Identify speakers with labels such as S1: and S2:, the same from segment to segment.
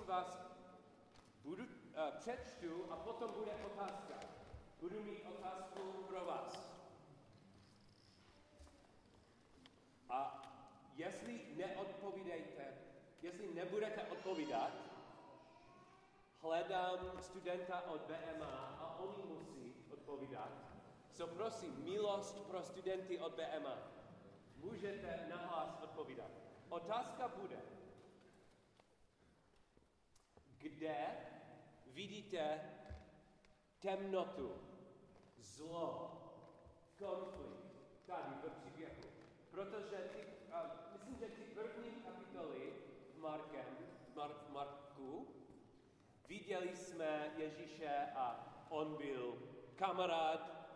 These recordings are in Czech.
S1: prosím vás, budu, uh, přečtu a potom bude otázka. Budu mít otázku pro vás. A jestli neodpovídejte, jestli nebudete odpovídat, hledám studenta od BMA a oni musí odpovídat. So prosím, milost pro studenty od BMA. Můžete nahlas odpovídat. Otázka bude, kde vidíte temnotu, zlo, konflikt tady v příběhu. Protože ty, uh, myslím, že ty první kapitoly v Markem, Mark, Marku, viděli jsme Ježíše a on byl kamarád,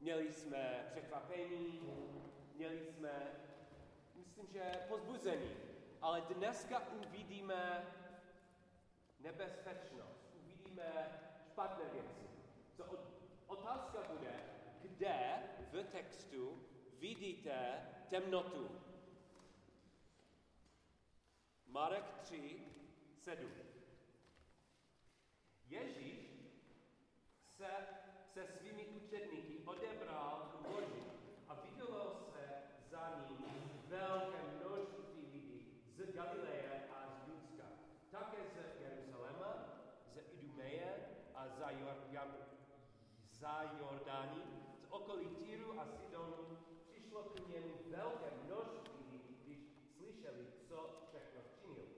S1: měli jsme překvapení, měli jsme, myslím, že pozbuzení. Ale dneska uvidíme nebezpečnost, uvidíme špatné věci. Co otázka bude, kde v textu vidíte temnotu. Marek 3, 7. Ježíš se se svými učedníky odebral k moři a vidělo se za ním velké množství lidí z Galileje a z Judska, také z Jeruzaléma, z Idumeje a za, Jor, za Jordány, z okolí Týru a Sidonu, přišlo k němu velké množství lidí, když slyšeli, co všechno činil.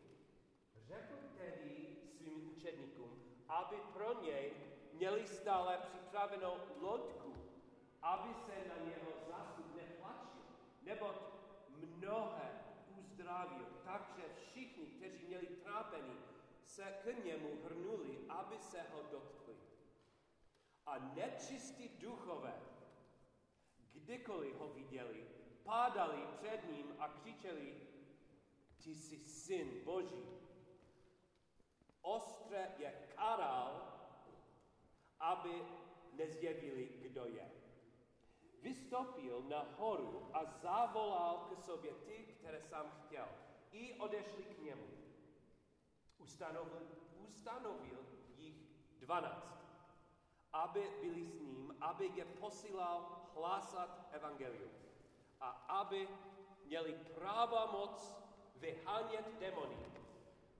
S1: Řekl tedy svým učedníkům, aby pro něj měli stále připravenou lodku, aby se na něho zástup neplačil, neboť mnohé uzdravil, takže všichni, kteří měli trápení, se k němu hrnuli, aby se ho dotkli. A nečistí duchové, kdykoliv ho viděli, pádali před ním a křičeli, ty jsi syn Boží. Ostre je karal, aby nezjevili, kdo je. Vystoupil na horu a zavolal k sobě ty, které sám chtěl. I odešli k němu. Ustanovil, ustanovil jich dvanáct, aby byli s ním, aby je posílal hlásat evangelium a aby měli práva moc vyhánět demony.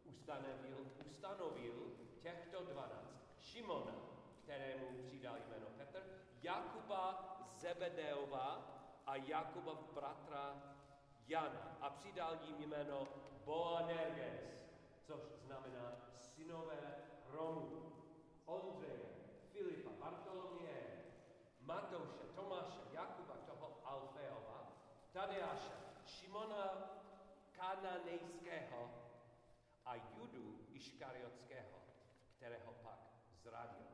S1: Ustanovil, ustanovil těchto dvanáct. Šimona, kterému přidal jméno Petr, Jakuba Zebedeova a Jakuba bratra Jana a přidal jim jméno Boanerges, což znamená synové Romu, Ondřeje, Filipa, Bartoloměje, Matouše, Tomáše, Jakuba, toho Alfeova, Tadeáše, Šimona Kananejského a Judu Iškariotského, kterého pak zradil.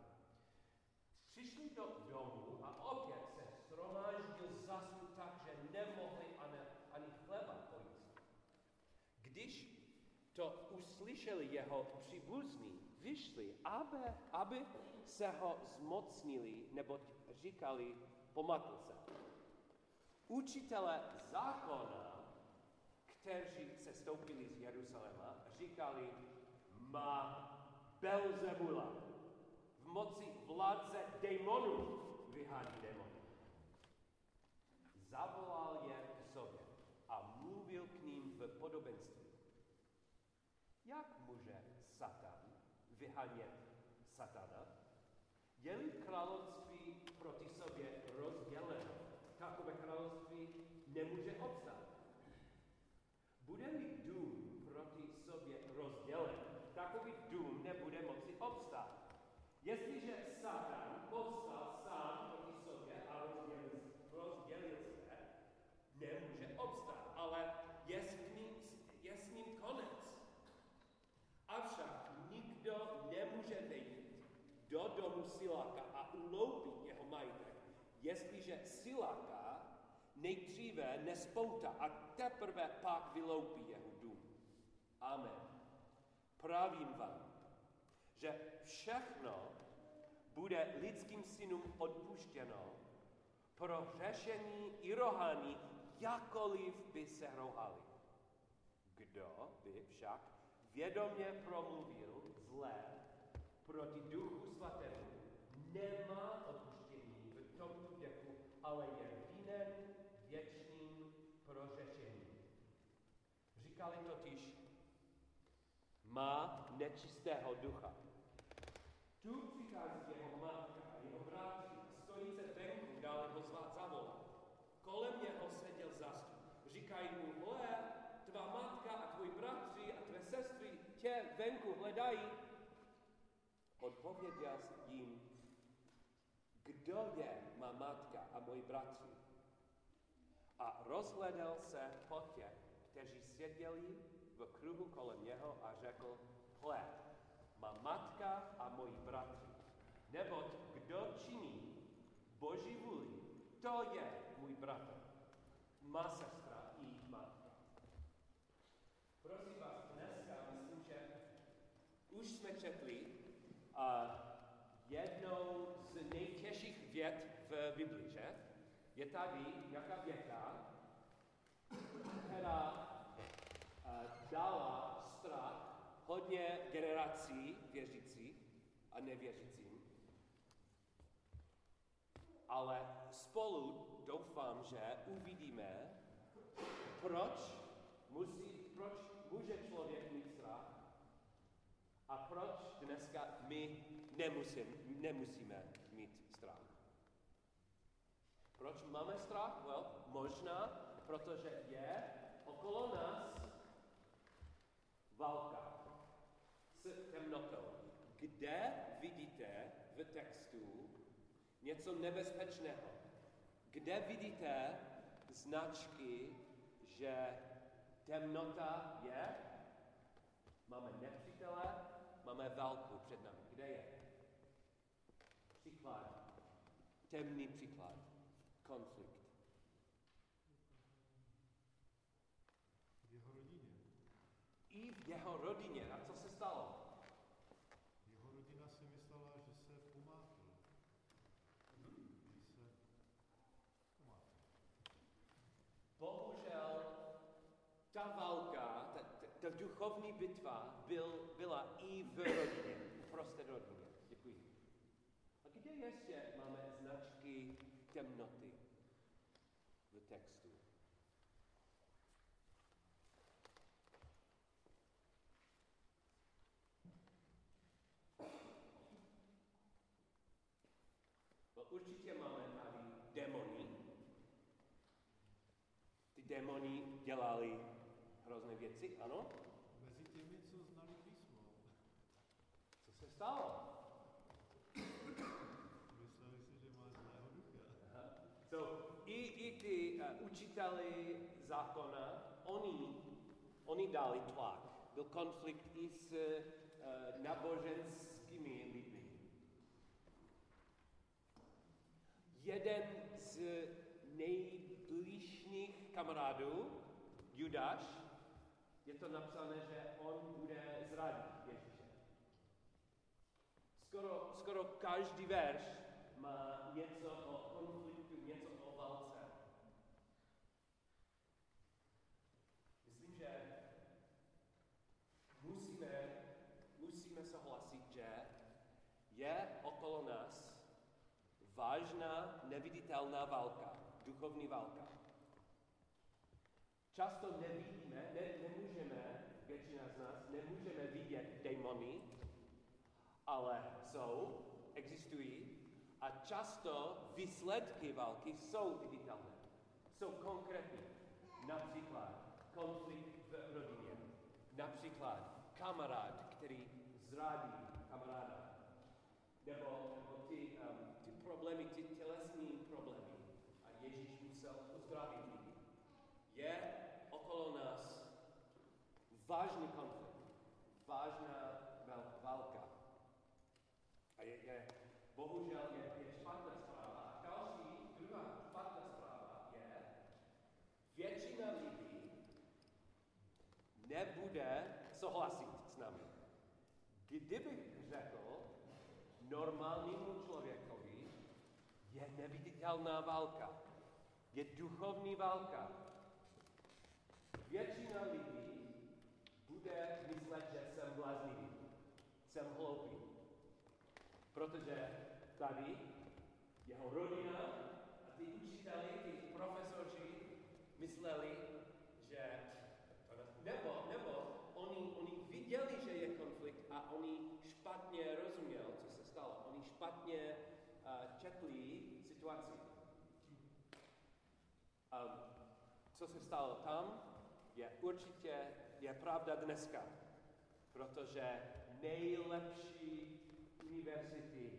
S1: Přišli do domu a opět se shromáždil zastup tak, že nemohli ani, ani chleba pojíst. Když to uslyšeli jeho příbuzní, vyšli, aby, aby se ho zmocnili, nebo říkali, pomatl se. Učitele zákona, kteří se stoupili z Jeruzaléma, říkali, má Belzebula, v moci vládce démonů vyhání démony. Zavolal je k sobě a mluvil k ním v podobenství. Jak může Satan vyhánět Satana? Je-li království proti sobě rozděleno, takové království nemůže obstát. Bude-li dům proti sobě rozdělen, takový dům nebude moci obstát. Jestliže Satan poslal sám proti sobě a rozdělil, rozdělil se, nemůže obstát, ale je s ním, je s ním konec. Avšak nikdo nemůže vejít do domu Siláka a uloupit jeho majetek, jestliže Siláka nejdříve nespouta a teprve pak vyloupí jeho dům. Amen. Pravím vám, že všechno bude lidským synům odpuštěno pro řešení i rohání jakkoliv by se rohali. Kdo by však vědomě promluvil zlé proti duchu svatému, nemá věku, ale je vinen věčným prořešením. Říkali totiž, má nečistého ducha. Tu přichází jeho matka a jeho bratři a stojí se venku, dále ho zvát. Kolem něho seděl zastup. Říkají mu, hle, tvá matka a tvoji bratři a tvé sestry tě venku hledají. Odpověděl jim, kdo je má matka moji bratři? A rozhledal se po těch, kteří seděli v kruhu kolem něho a řekl, hle, má matka a moji bratři. Neboť kdo činí Boží vůli, to je můj bratr, má sestra i matka. Prosím vás, dneska myslím, že už jsme četli uh, jednou z nejtěžších věd v Biblii? Je tady nějaká věta, která uh, dala strach hodně generací věřících a nevěřícím. Ale spolu doufám, že uvidíme, proč, musí, proč může člověk mít strach a proč dneska my nemusím, nemusíme. Proč máme strach? Well, možná, protože je okolo nás válka s temnotou. Kde vidíte v textu něco nebezpečného? Kde vidíte značky, že temnota je? Máme nepřítele, máme válku před námi. Kde je? Příklad. Temný příklad. Konflikt.
S2: V jeho rodině.
S1: I v jeho rodině. A co se stalo?
S2: Jeho rodina si myslela, že se pomátl. Že se pomátl.
S1: Bohužel ta válka, ta, ta, ta duchovní bitva byl, byla i v rodině, prostě rodině. Děkuji. A kde ještě máme značky temnoty v textu? No, určitě máme tady demony. Ty demony dělali hrozné věci, ano?
S2: Mezi těmi, co znali písmo,
S1: Co se stalo?
S2: mysleli si, že má zlého ducha.
S1: So, i, i ty uh, učiteli zákona, oni, oni dali tlak. Byl konflikt i s uh, náboženskými lidmi. Jeden z nejbližších kamarádů, Judáš, je to napsané, že on bude zradit Ježíše. Skoro, skoro každý verš má něco o konfliktu, něco o válce. Myslím, že musíme, musíme souhlasit, že je okolo nás vážná, neviditelná válka, duchovní válka. Často nevidíme, ne, nemůžeme, většina z nás, nemůžeme vidět démony, ale jsou, existují a často výsledky války jsou viditelné, jsou konkrétní. Například konflikt v rodině, například kamarád, který kamaráda, nebo, nebo ty, um, ty problémy, ty tělesní problémy a Ježíš musel uzdravit lidi. Je okolo nás vážný konflikt, vážná válka. A je, je bohužel je, je špatná zpráva. A další, druhá špatná zpráva je, většina lidí nebude souhlasit s námi. Řekl normálnímu člověkovi, je neviditelná válka, je duchovní válka, většina lidí bude myslet, že jsem bláznivý, jsem hloupý. Protože tady jeho rodina a ty učiteli, ty profesoři mysleli, že nebo, nebo oni, oni viděli, že je konflikt a oni špatně rozuměl, co se stalo. Špatně uh, četli situaci. Co se stalo tam, je určitě je pravda dneska, protože nejlepší univerzity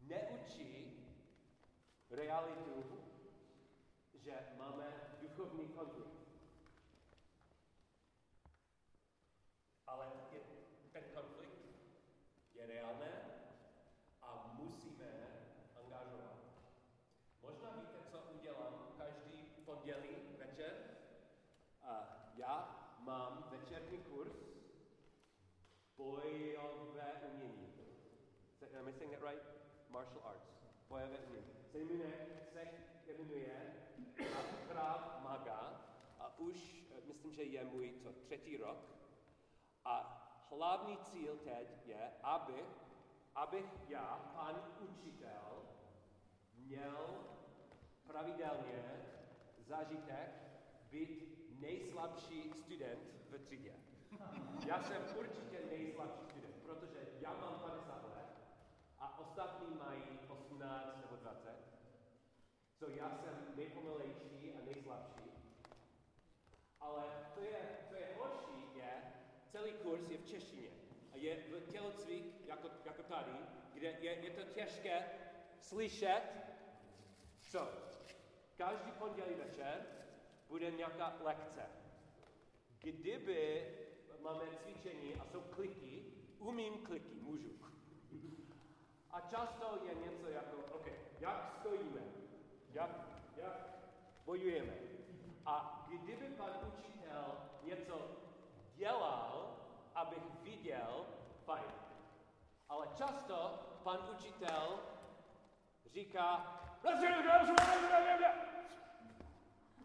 S1: neučí realitu, že máme duchovní konflikt. Ale je, ten konflikt je reálný a musíme angažovat. Možná víte, co udělám každý pondělí večer? A já mám večerní kurz bojové umění. Se- Am I saying that right? Martial Bojové umění. Se jmenuje, Krav Maga a už, eh, myslím, že je můj co, třetí rok. A hlavní cíl teď je, aby, abych já, pan učitel, měl pravidelně zážitek být nejslabší student v třídě. Já jsem určitě nejslabší student, protože já mám 50 let a ostatní mají 18 nebo 20. So já jsem nejpomalejší a nejslabší. Ale to je, co je horší, je, celý kurz je v češtině. A je v tělocvik, jako, jako tady, kde je, je to těžké slyšet. So, každý pondělí večer bude nějaká lekce. Kdyby máme cvičení a jsou kliky, umím kliky, můžu. A často je něco jako, OK, jak stojíme, jak, jak bojujeme. A kdyby pan učitel něco dělal, abych viděl, fajn. Ale často pan učitel říká,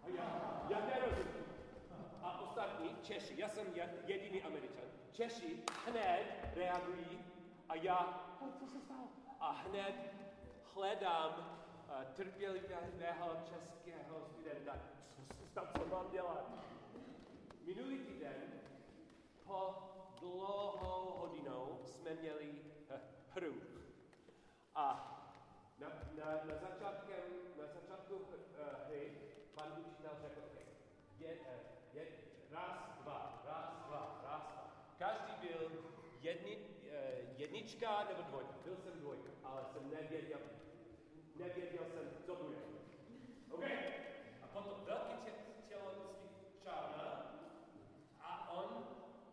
S1: a já, já nerozumím. A ostatní Češi, já jsem je- jediný Američan, Češi hned reagují a já, "A co se stalo? A hned hledám uh, trpělivého českého studenta, co co mám dělat. Minulý týden po dlouhou hodinou jsme měli uh, hru. A na, na, na, začátkem, na začátku uh, hry pan učitel řekl, je, je, raz, dva, raz, dva, raz, dva. Každý byl jedni, jednička nebo dvojka. Byl jsem dvojka, ale jsem nevěděl, nevěděl jsem, co bude. OK. A potom velký tě- tělocvik čárna a on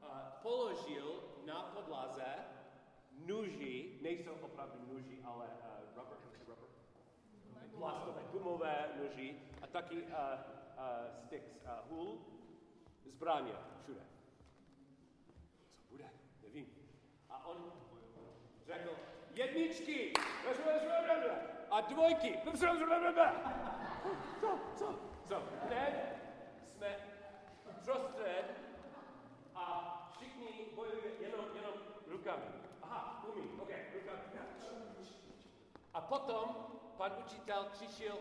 S1: uh, položil na podlaze nůži, nejsou opravdu nůži, ale uh, rubber, rubber, plastové, gumové noži a taky uh, uh, sticks, uh, hůl, zbraně všude. Co bude? Nevím. A on řekl, jedničky, a dvojky, co, co, co, hned jsme uprostřed a všichni bojují jenom, jenom rukami. Aha, umím, ok, rukami. A potom pan učitel křičil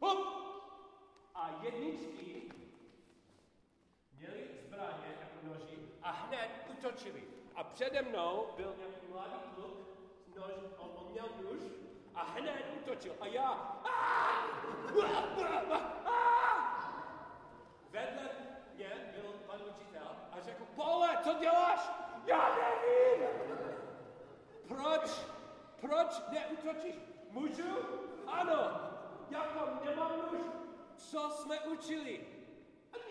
S1: hup! A jedničky měli zbraně jako noži a hned utočili. A přede mnou byl nějaký mladý kluk, měl nůž a hned utočil. A já Vedle mě byl pan učitel a řekl, Pole, co děláš? Já nevím! Proč? Proč neutočíš? Můžu? Ano. Jako nemám nůž. Co jsme učili?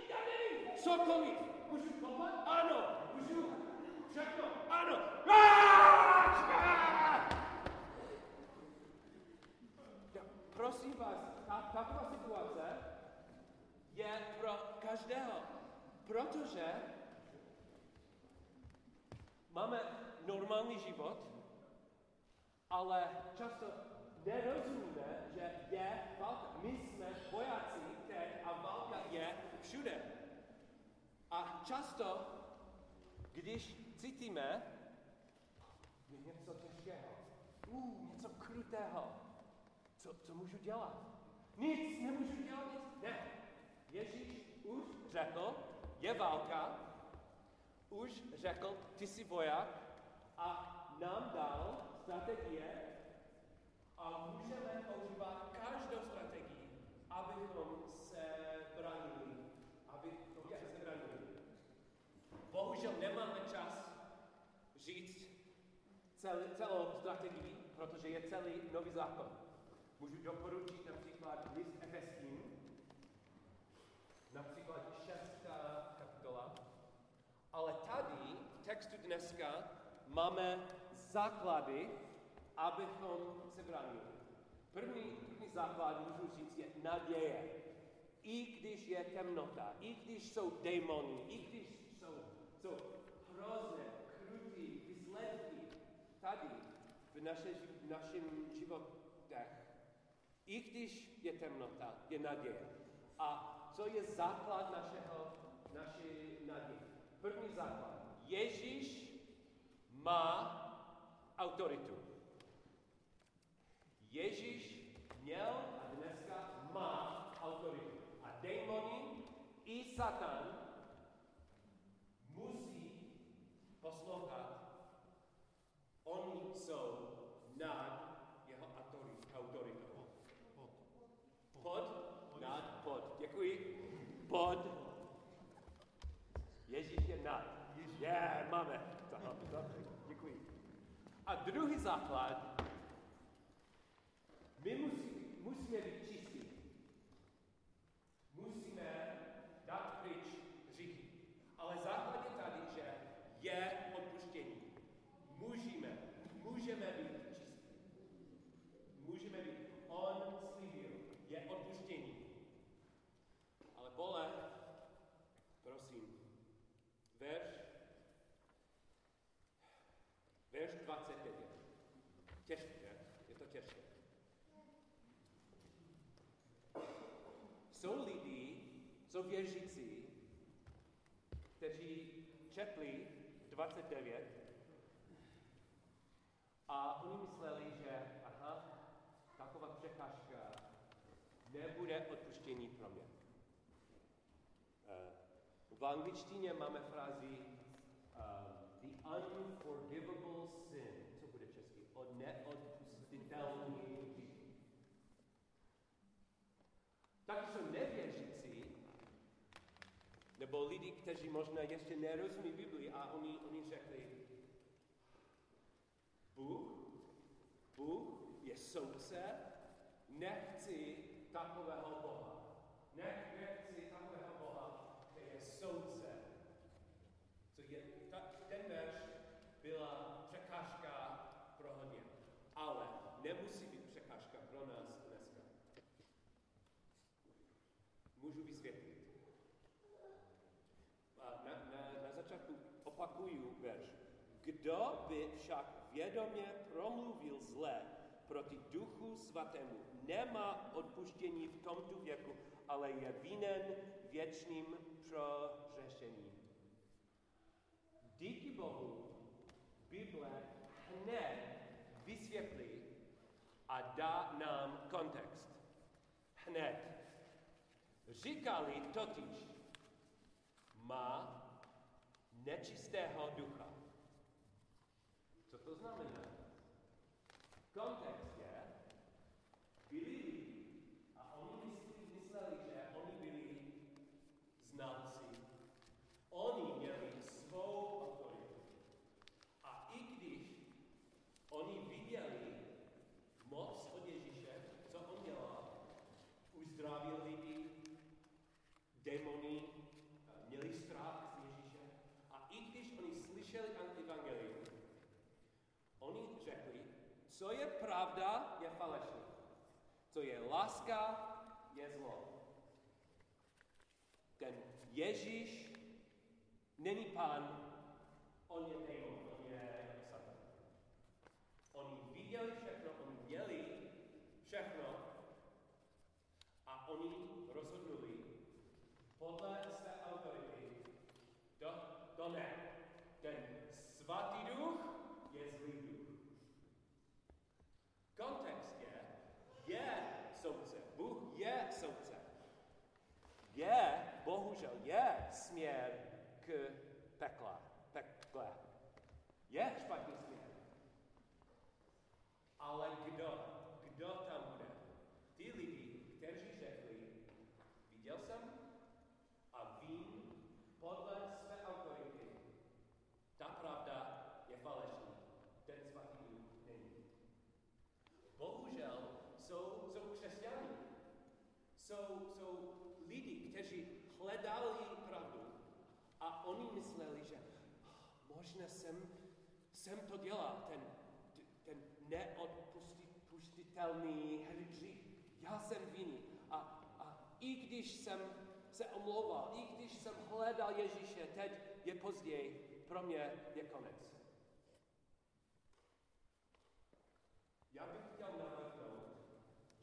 S1: Já nevím. Cokoliv. Můžu kopat? Ano. Můžu všechno? Ano. Ja, prosím vás, ta, taková situace je pro každého. Protože máme normální život, ale často nerozumíme, že je válka. My jsme vojáci teď a válka je všude. A často, když cítíme je něco těžkého, uh, něco krutého, co, co můžu dělat? Nic, nemůžu dělat nic. Ne. Ježíš už řekl, je válka, už řekl, ty jsi voják a nám dal strategie a můžeme používat každou strategii, abychom se bránili, abychom se bránili. Bohužel nemáme čas říct celý, celou strategii, protože je celý nový zákon. Můžu doporučit například list Efeským, například šestá kapitola, ale tady v textu dneska máme základy, abychom se bránili. První, první základ, můžu říct, je naděje. I když je temnota, i když jsou démoni, i když jsou, jsou hrozné, tady v, naše, v našem životech, i když je temnota, je naděje. A co je základ našeho, naší naděje? První základ. Ježíš má autoritu. Ježíš měl a dneska má autoritu. A démoni i Satan musí poslouchat. Oni jsou nad jeho autoritou. Pod, nad, pod. Děkuji. Pod. Ježíš je nad. Je, yeah, máme. Děkuji. A druhý základ, my musí, musíme být čistí. Musíme dát pryč hříchy. Ale základ je tady, že je odpuštění. Můžeme, můžeme být čistí. Můžeme být. 25 vět. Těžké, že? Je to těžké. Jsou lidi, jsou věřící, kteří četli 29 a oni mysleli, že aha, taková překážka nebude odpuštění pro mě. Eh, v angličtině máme frázi uh, the unfair nebo lidi, kteří možná ještě nerozumí Biblii a oni, oni řekli, Bůh, Bůh je soudce, nechci takového Boha. Nech, nechci takového Boha, který je soudce. Co je, ta, ten verš byla překážka pro hodně. Ale nemusí být překážka pro nás dneska. Můžu vysvětlit. A na, na, na začátku opakuju verš. Kdo by však vědomě promluvil zlé proti duchu svatému, nemá odpuštění v tomto věku, ale je vinen věčným prořešením. Díky Bohu Bible hned vysvětlí a dá nám kontext. Hned. Říkali totiž, má nečistého ducha. Co to znamená? Kontext je, byli lidi a oni mysleli, mysleli, že oni byli znalci. Oni měli svou autoritu. A i když oni viděli moc od Ježíše, co on dělal, uzdravil lidi, démoni, měli strach z Ježíše. A i když oni slyšeli evangelium, oni řekli, co je pravda, je falešný. Co je láska, je zlo. Ten Ježíš není pán, on je démon, on je yeah, "Ah, možná jsem, jsem to dělal, ten, ten neodpustitelný hřích. Já jsem vinný. A, a i když jsem se omlouval, i když jsem hledal Ježíše, teď je později, pro mě je konec. Já bych chtěl navrhnout,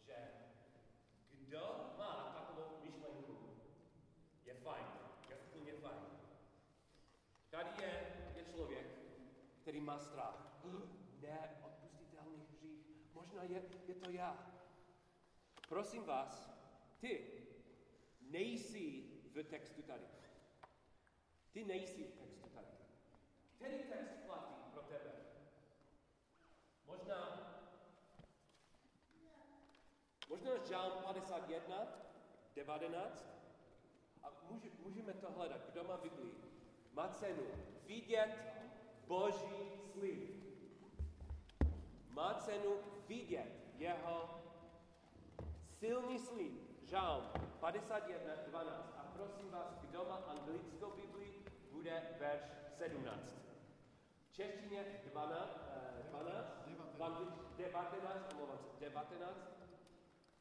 S1: že kdo má takovou myšlenku, je fajn, je úplně fajn. Tady je, je člověk, který má strach. Neodpustitelný hřích, možná je, je to já. Prosím vás, ty nejsi v textu tady. Ty nejsi v textu tady. Který text platí pro tebe? Možná Možná Žálm 51, 19. A může, můžeme to hledat. Kdo má Biblii? Má cenu vidět Boží slib. Má cenu vidět jeho silný slib. Žálm 51, 12. A prosím vás, kdo má anglickou Biblii, bude verš 17. V češtině 12, eh, 12 v anglič- 19, omlouvám se, 19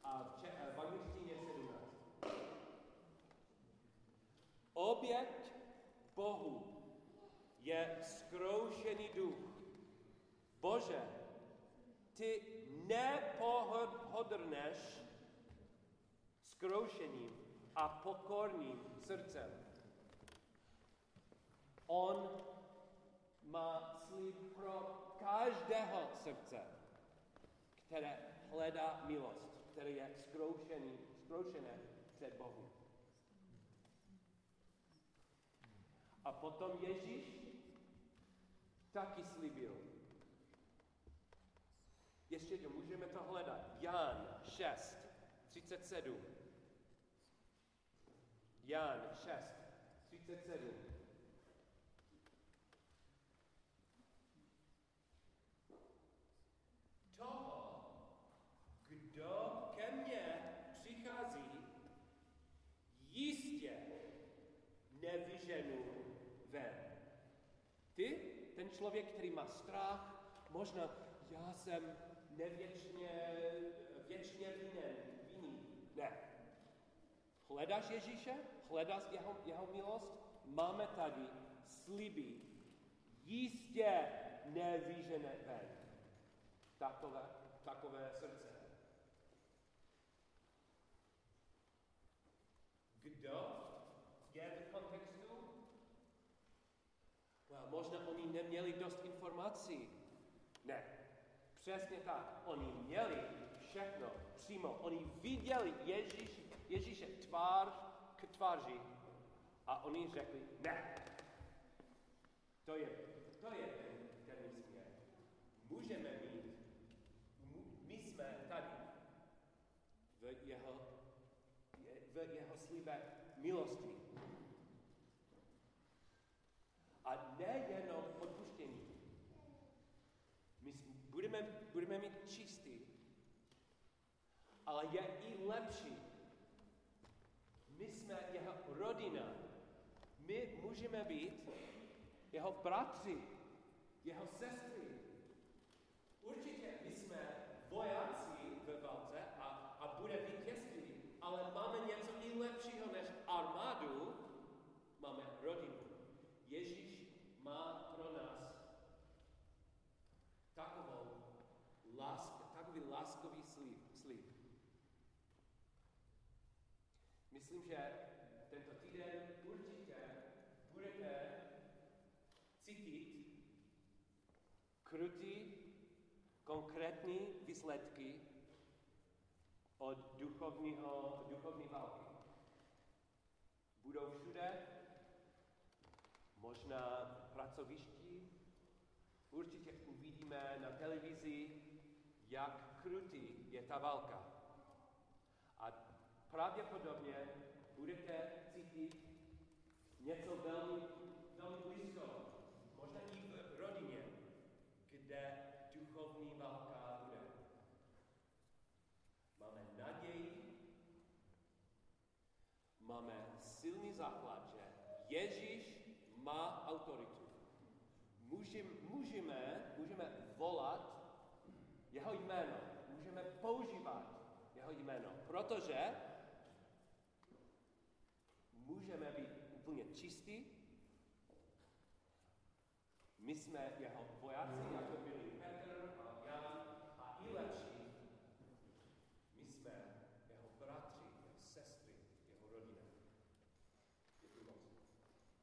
S1: a v, če- eh, v angličtině 17. Oběť Bohu je skroušený duch. Bože, ty nepohodrneš skroušeným a pokorným srdcem. On má slib pro každého srdce, které hledá milost, které je zkroušený, zkroušené před Bohem. A potom Ježíš taky slibil. Ještě jednou, můžeme to hledat. Jan 6, 37. Jan 6, 37. Toho, kdo ke mně přichází, jistě nevyženu ven. Ty, ten člověk, který má strach, možná já jsem nevěčně, věčně vinen, vinný. Ne. Hledáš Ježíše? Hledáš jeho, jeho milost? Máme tady sliby. Jistě nevyžene ven. Takové, takové srdce. Kdo je v kontextu? Well, možná oni neměli dost informací. Ne, přesně tak. Oni měli všechno přímo. Oni viděli Ježíš, Ježíše tvář k tváři a oni řekli, ne. To je, to je ten, ten směr. Můžeme mít, my jsme tady v jeho, v jeho slibe milosti. A nejenom odpuštění. My s- budeme, budeme mít čistý, ale je i lepší. My jsme jeho rodina. My můžeme být jeho bratři, jeho sestry. Určitě my jsme vojáci ve válce a, a bude vítězství, ale máme něco i lepšího než armádu, máme rodinu. Ježíš má pro nás takovou lásk, takový láskový slib. slib. Myslím, že tento týden určitě budete cítit krutý, konkrétní výsledky od duchovního, duchovní války. Budou všude, možná pracovišti, určitě uvidíme na televizi, jak krutý je ta válka. Pravděpodobně budete cítit něco velmi, velmi blízko, možná i v rodině, kde duchovní válka bude. Máme naději, máme silný základ, že Ježíš má autoritu. Můžeme, můžeme, můžeme volat jeho jméno, můžeme používat jeho jméno, protože